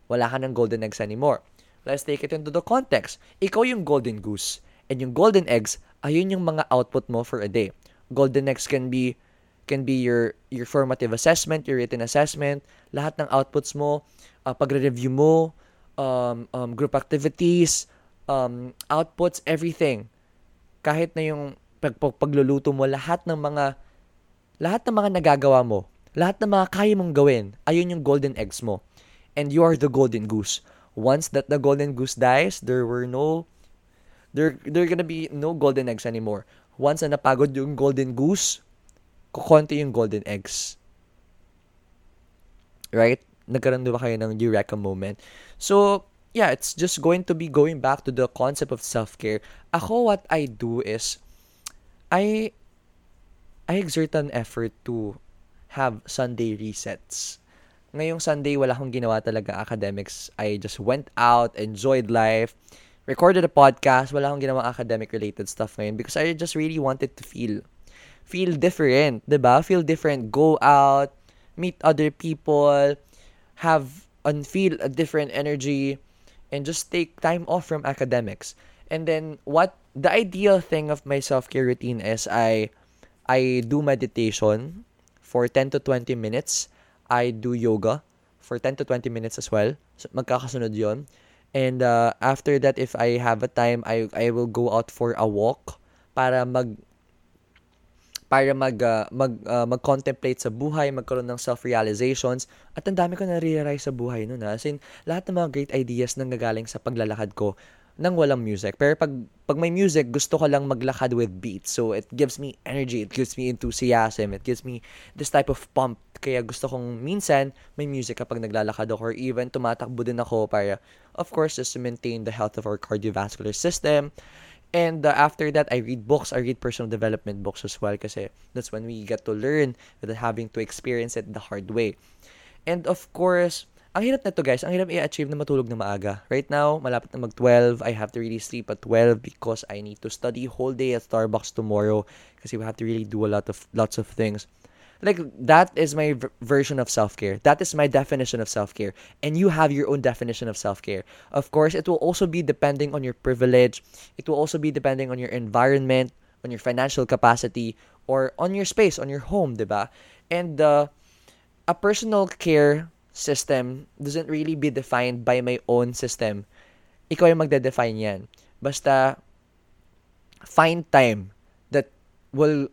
Wala ka ng golden eggs anymore. Let's take it into the context. Ikaw yung golden goose. And yung golden eggs, ayun yung mga output mo for a day. Golden eggs can be can be your your formative assessment, your written assessment, lahat ng outputs mo, uh, pagre-review mo, um, um, group activities, um, outputs, everything. Kahit na yung pag, pag, pagluluto mo, lahat ng mga lahat ng mga nagagawa mo, lahat ng mga kaya mong gawin, ayun yung golden eggs mo. And you are the golden goose. Once that the golden goose dies, there were no there there gonna be no golden eggs anymore. Once na napagod yung golden goose, kukonti yung golden eggs. Right? Nagkaroon ba kayo ng eureka moment? So, yeah, it's just going to be going back to the concept of self-care. Ako, what I do is, I, I exert an effort to have Sunday resets. Ngayong Sunday, wala akong ginawa talaga academics. I just went out, enjoyed life, recorded a podcast, wala akong ginawa academic-related stuff ngayon because I just really wanted to feel feel different, 'di ba? Feel different, go out, meet other people, have and feel a different energy and just take time off from academics. And then what the ideal thing of my self-care routine is I I do meditation for 10 to 20 minutes. I do yoga for 10 to 20 minutes as well. So, magkakasunod 'yon. And uh, after that, if I have a time, I, I will go out for a walk para mag para mag uh, mag uh, mag-contemplate sa buhay, magkaroon ng self-realizations at ang dami ko na-realize sa buhay noon. As in, lahat ng mga great ideas nang gagaling sa paglalakad ko nang walang music. Pero pag pag may music, gusto ko lang maglakad with beats. So it gives me energy, it gives me enthusiasm, it gives me this type of pump. Kaya gusto kong minsan may music kapag naglalakad ako or even tumatakbo din ako para of course just to maintain the health of our cardiovascular system. And uh, after that, I read books. I read personal development books as well kasi that's when we get to learn without having to experience it the hard way. And of course, ang hirap na to guys, ang hirap i-achieve na matulog na maaga. Right now, malapit na mag-12. I have to really sleep at 12 because I need to study whole day at Starbucks tomorrow kasi we have to really do a lot of lots of things. Like that is my v- version of self-care. That is my definition of self-care. And you have your own definition of self-care. Of course, it will also be depending on your privilege. It will also be depending on your environment, on your financial capacity, or on your space, on your home, diba? And uh, a personal care system doesn't really be defined by my own system. Ikaw yung magde-define yan. Basta, find time that will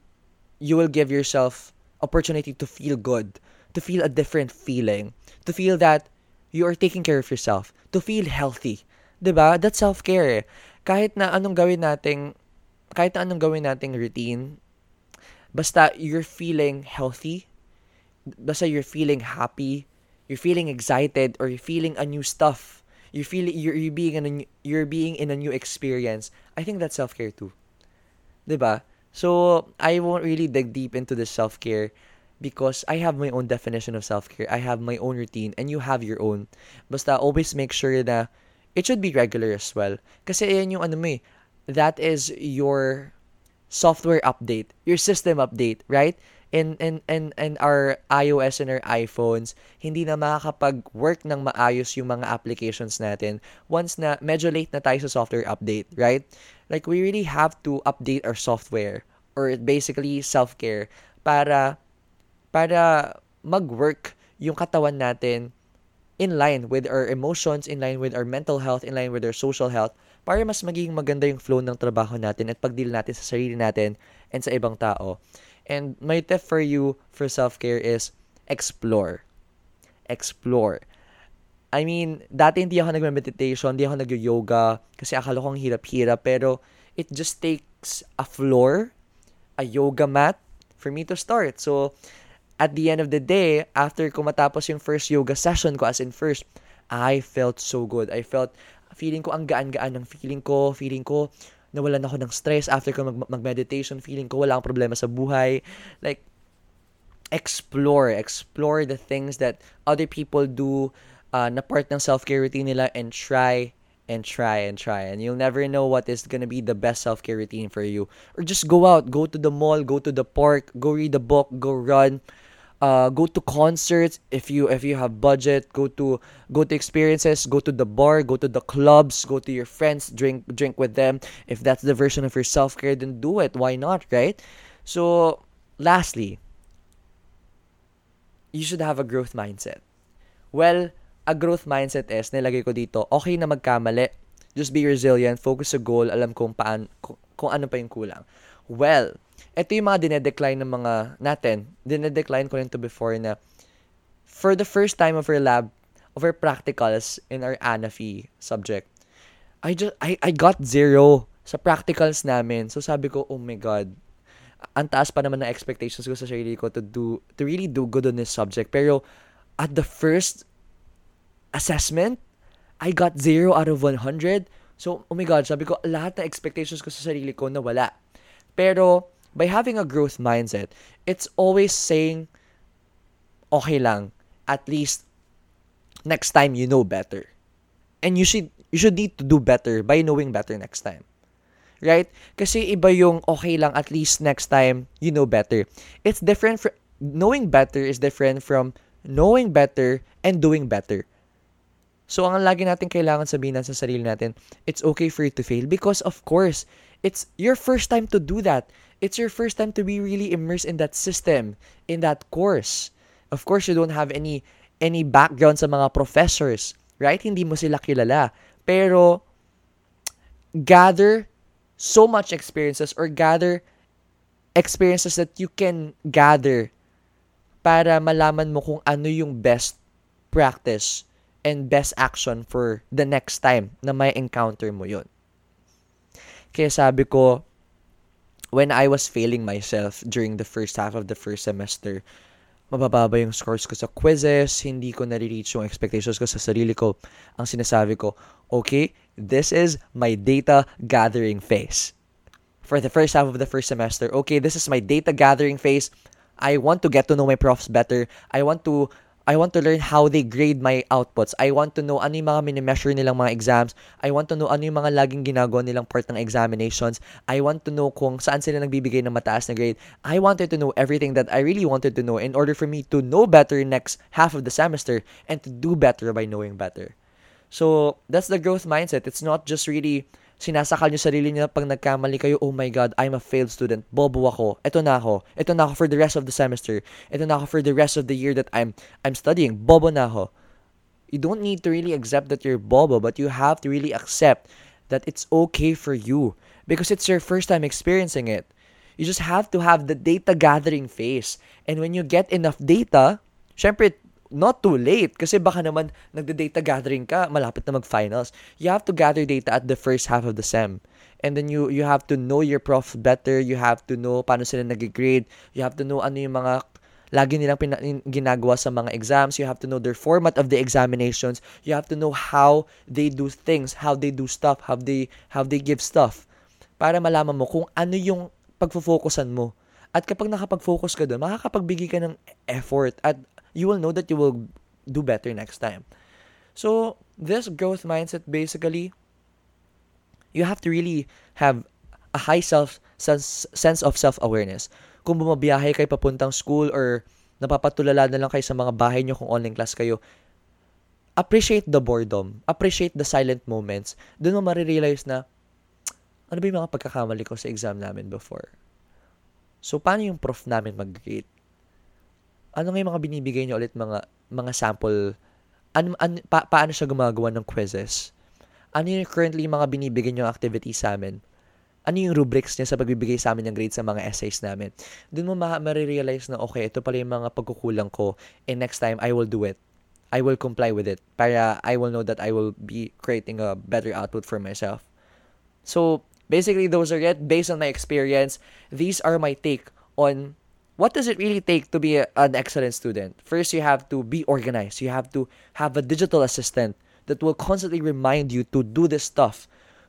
you will give yourself opportunity to feel good, to feel a different feeling, to feel that you are taking care of yourself, to feel healthy. 'Di ba? That's self-care. Kahit na anong gawin nating kahit na anong gawin nating routine, basta you're feeling healthy, basta you're feeling happy, you're feeling excited or you're feeling a new stuff. You're feeling you're, you're being in a new, you're being in a new experience. I think that's self-care too. 'Di ba? So, I won't really dig deep into the self-care because I have my own definition of self-care. I have my own routine and you have your own. Basta always make sure na it should be regular as well. Kasi yan yung ano mo eh, that is your software update, your system update, right? in in in in our iOS and our iPhones, hindi na makakapag-work ng maayos yung mga applications natin once na medyo late na tayo sa software update, right? Like we really have to update our software or basically self-care para para mag-work yung katawan natin in line with our emotions, in line with our mental health, in line with our social health, para mas magiging maganda yung flow ng trabaho natin at pagdeal natin sa sarili natin and sa ibang tao. And my tip for you for self-care is explore. Explore. I mean, dati hindi ako nag-meditation, hindi ako nag-yoga kasi akala ko ang hirap-hirap pero it just takes a floor, a yoga mat for me to start. So, at the end of the day, after ko matapos yung first yoga session ko, as in first, I felt so good. I felt, feeling ko ang gaan-gaan ng feeling ko, feeling ko, nawalan ako ng stress after ko mag- mag-meditation, feeling ko wala akong problema sa buhay. Like, explore, explore the things that other people do uh, na part ng self-care routine nila and try and try and try. And you'll never know what is gonna be the best self-care routine for you. Or just go out, go to the mall, go to the park, go read a book, go run, uh, go to concerts if you if you have budget go to go to experiences go to the bar go to the clubs go to your friends drink drink with them if that's the version of your self-care then do it why not right so lastly you should have a growth mindset well a growth mindset is nilagay ko dito okay na magkamali just be resilient focus sa goal alam kung paan kung, kung ano pa yung kulang well ito yung mga dinedecline ng mga natin. Dinedecline ko rin to before na for the first time of our lab, of our practicals in our ANAFE subject, I just, I, I got zero sa practicals namin. So sabi ko, oh my God, ang taas pa naman ng expectations ko sa sarili ko to do, to really do good on this subject. Pero at the first assessment, I got zero out of 100. So, oh my God, sabi ko, lahat ng expectations ko sa sarili ko nawala. Pero, by having a growth mindset, it's always saying, okay lang, at least next time you know better. And you should you should need to do better by knowing better next time. Right? Kasi iba yung okay lang at least next time you know better. It's different from knowing better is different from knowing better and doing better. So, ang lagi natin kailangan sabihin sa sarili natin, it's okay for you to fail because of course, it's your first time to do that it's your first time to be really immersed in that system, in that course. Of course, you don't have any any background sa mga professors, right? Hindi mo sila kilala. Pero gather so much experiences or gather experiences that you can gather para malaman mo kung ano yung best practice and best action for the next time na may encounter mo yun. Kaya sabi ko, when I was failing myself during the first half of the first semester, mabababa yung scores ko sa quizzes, hindi ko nare-reach yung expectations ko sa sarili ko. Ang sinasabi ko, okay, this is my data gathering phase. For the first half of the first semester, okay, this is my data gathering phase. I want to get to know my profs better. I want to I want to learn how they grade my outputs. I want to know ano yung mga minimeasure nilang mga exams. I want to know ano yung mga laging ginagawa nilang part ng examinations. I want to know kung saan sila nagbibigay ng mataas na grade. I wanted to know everything that I really wanted to know in order for me to know better next half of the semester and to do better by knowing better. So, that's the growth mindset. It's not just really sinasakal nyo sarili nyo pag nagkamali kayo, oh my God, I'm a failed student. Bobo ako. Ito na ako. Ito na ako for the rest of the semester. Ito na ako for the rest of the year that I'm I'm studying. Bobo na ako. You don't need to really accept that you're bobo, but you have to really accept that it's okay for you because it's your first time experiencing it. You just have to have the data gathering phase. And when you get enough data, syempre, not too late kasi baka naman nagde-data gathering ka, malapit na mag-finals. You have to gather data at the first half of the sem. And then you you have to know your prof better, you have to know paano sila nag-grade, you have to know ano yung mga lagi nilang pina- ginagawa sa mga exams. You have to know their format of the examinations. You have to know how they do things, how they do stuff, how they how they give stuff. Para malaman mo kung ano yung pagfo-focusan mo. At kapag nakapag-focus ka doon, makakapagbigay ka ng effort at you will know that you will do better next time. So, this growth mindset basically, you have to really have a high self sense, sense of self-awareness. Kung bumabiyahe kayo papuntang school or napapatulala na lang kayo sa mga bahay nyo kung online class kayo, appreciate the boredom. Appreciate the silent moments. Doon mo marirealize na, ano ba yung mga pagkakamali ko sa exam namin before? So, paano yung prof namin mag-grade? Ano nga yung mga binibigay niyo ulit mga mga sample ano, ano pa, paano siya gumagawa ng quizzes? Ano yung currently mga binibigay niyo activities sa amin? Ano yung rubrics niya sa pagbibigay sa amin ng grades sa mga essays namin? Doon mo ma- marirealize na, okay, ito pala yung mga pagkukulang ko and next time, I will do it. I will comply with it para I will know that I will be creating a better output for myself. So, basically, those are it. Based on my experience, these are my take on what does it really take to be a, an excellent student? First, you have to be organized. You have to have a digital assistant that will constantly remind you to do this stuff,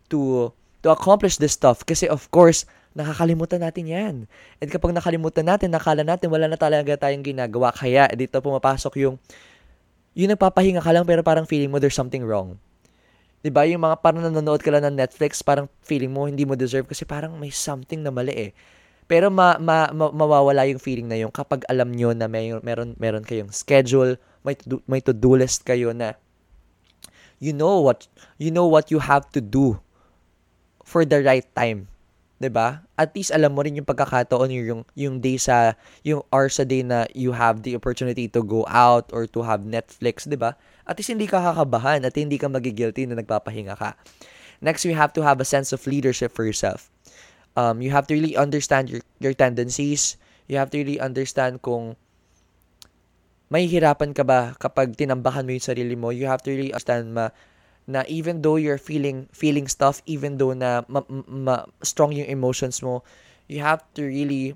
to to accomplish this stuff. Kasi of course, nakakalimutan natin yan. And kapag nakalimutan natin, nakala natin wala na talaga tayong ginagawa. Kaya dito pumapasok yung yung nagpapahinga ka lang pero parang feeling mo there's something wrong. 'Di ba? Yung mga parang nanonood ka lang ng Netflix, parang feeling mo hindi mo deserve kasi parang may something na mali eh. Pero ma, ma, ma, mawawala yung feeling na yung kapag alam nyo na may, meron, meron kayong schedule, may to, may to-do list kayo na you know what you know what you have to do for the right time. 'di ba? At least alam mo rin yung pagkakataon yung yung day sa yung hours a day na you have the opportunity to go out or to have Netflix, 'di ba? At least hindi ka kakabahan at hindi ka magigilty na nagpapahinga ka. Next, you have to have a sense of leadership for yourself um, you have to really understand your, your tendencies. You have to really understand kung may hirapan ka ba kapag tinambakan mo yung sarili mo. You have to really understand ma, na even though you're feeling feeling stuff, even though na ma, ma, strong yung emotions mo, you have to really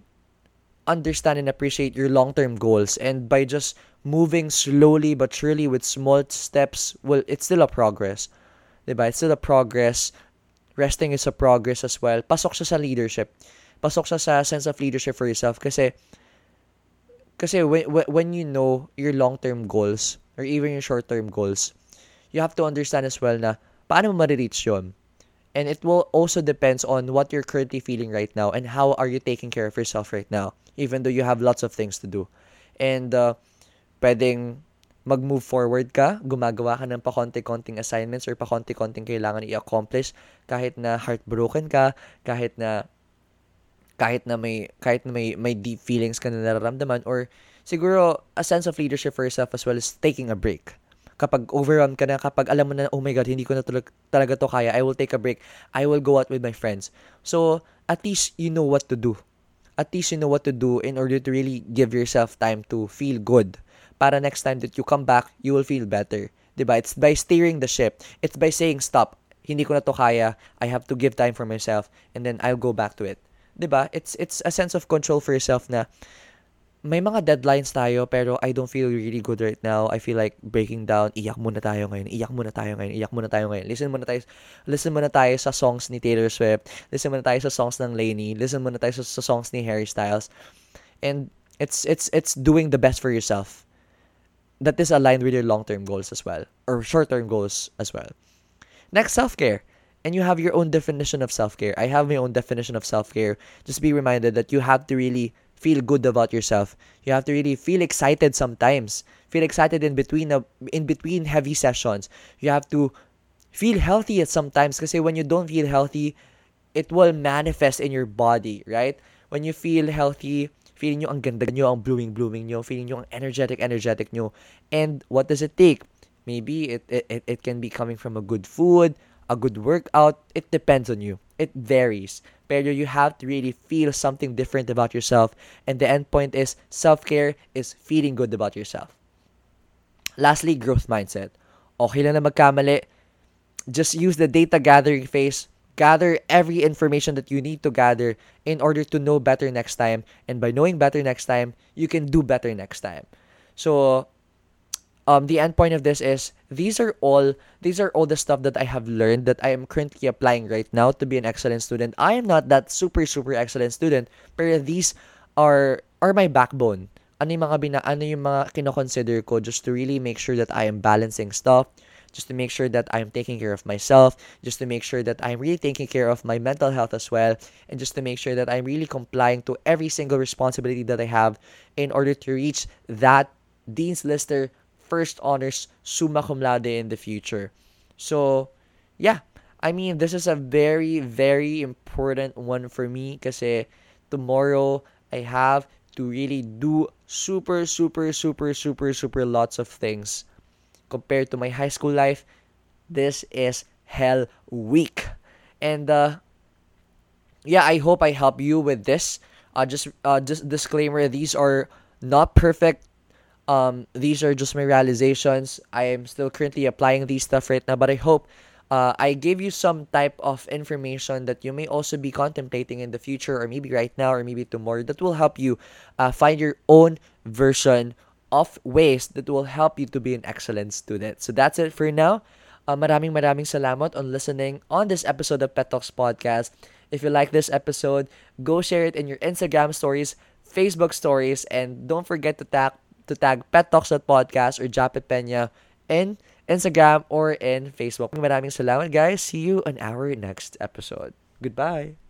understand and appreciate your long-term goals and by just moving slowly but surely with small steps well it's still a progress diba it's still a progress resting is a progress as well. Pasok siya sa leadership. Pasok siya sa sense of leadership for yourself kasi kasi when, when you know your long-term goals or even your short-term goals, you have to understand as well na paano mo ma-reach. And it will also depends on what you're currently feeling right now and how are you taking care of yourself right now, even though you have lots of things to do. And uh, pwedeng mag-move forward ka, gumagawa ka ng pakonti-konting assignments or pakonti-konting kailangan i-accomplish kahit na heartbroken ka, kahit na kahit na may kahit na may may deep feelings ka na nararamdaman or siguro a sense of leadership for yourself as well as taking a break. Kapag overwhelmed ka na, kapag alam mo na, oh my God, hindi ko na tulag, talaga to kaya, I will take a break. I will go out with my friends. So, at least you know what to do. At least you know what to do in order to really give yourself time to feel good para next time that you come back, you will feel better. 'Di ba? It's by steering the ship. It's by saying stop. Hindi ko na to kaya. I have to give time for myself and then I'll go back to it. 'Di ba? It's it's a sense of control for yourself na may mga deadlines tayo pero I don't feel really good right now. I feel like breaking down. Iyak muna tayo ngayon. Iyak muna tayo ngayon. Iyak muna tayo ngayon. Listen muna tayo. Listen muna tayo sa songs ni Taylor Swift. Listen muna tayo sa songs ng Lainey. Listen muna tayo sa, sa songs ni Harry Styles. And it's it's it's doing the best for yourself that is aligned with your long-term goals as well or short-term goals as well. Next, self-care. And you have your own definition of self-care. I have my own definition of self-care. Just be reminded that you have to really feel good about yourself. You have to really feel excited sometimes. Feel excited in between the in between heavy sessions. You have to feel healthy at sometimes because when you don't feel healthy, it will manifest in your body, right? When you feel healthy, feeling nyo ang ganda nyo, ang blooming-blooming nyo, feeling nyo ang energetic-energetic nyo. And what does it take? Maybe it, it, it can be coming from a good food, a good workout. It depends on you. It varies. Pero you have to really feel something different about yourself. And the end point is self-care is feeling good about yourself. Lastly, growth mindset. Okay lang na magkamali. Just use the data gathering phase gather every information that you need to gather in order to know better next time. And by knowing better next time, you can do better next time. So, um, the end point of this is these are all these are all the stuff that I have learned that I am currently applying right now to be an excellent student. I am not that super super excellent student, but these are are my backbone. Ano yung mga bina, ano yung mga kino-consider ko just to really make sure that I am balancing stuff, just to make sure that I'm taking care of myself, just to make sure that I'm really taking care of my mental health as well, and just to make sure that I'm really complying to every single responsibility that I have in order to reach that Dean's Lister first honors summa cum laude in the future. So, yeah, I mean, this is a very, very important one for me because eh, tomorrow I have to really do super, super, super, super, super lots of things compared to my high school life, this is hell week. And uh, yeah, I hope I help you with this. Uh, just uh, just disclaimer: these are not perfect. Um, these are just my realizations. I am still currently applying these stuff right now, but I hope uh, I gave you some type of information that you may also be contemplating in the future, or maybe right now, or maybe tomorrow, that will help you uh, find your own version of ways that will help you to be an excellent student. So that's it for now. Uh, maraming maraming salamat on listening on this episode of Pet Talks Podcast. If you like this episode, go share it in your Instagram stories, Facebook stories, and don't forget to tag to tag Pet Talks Podcast or Japet Penya in Instagram or in Facebook. Maraming salamat guys. See you on our next episode. Goodbye.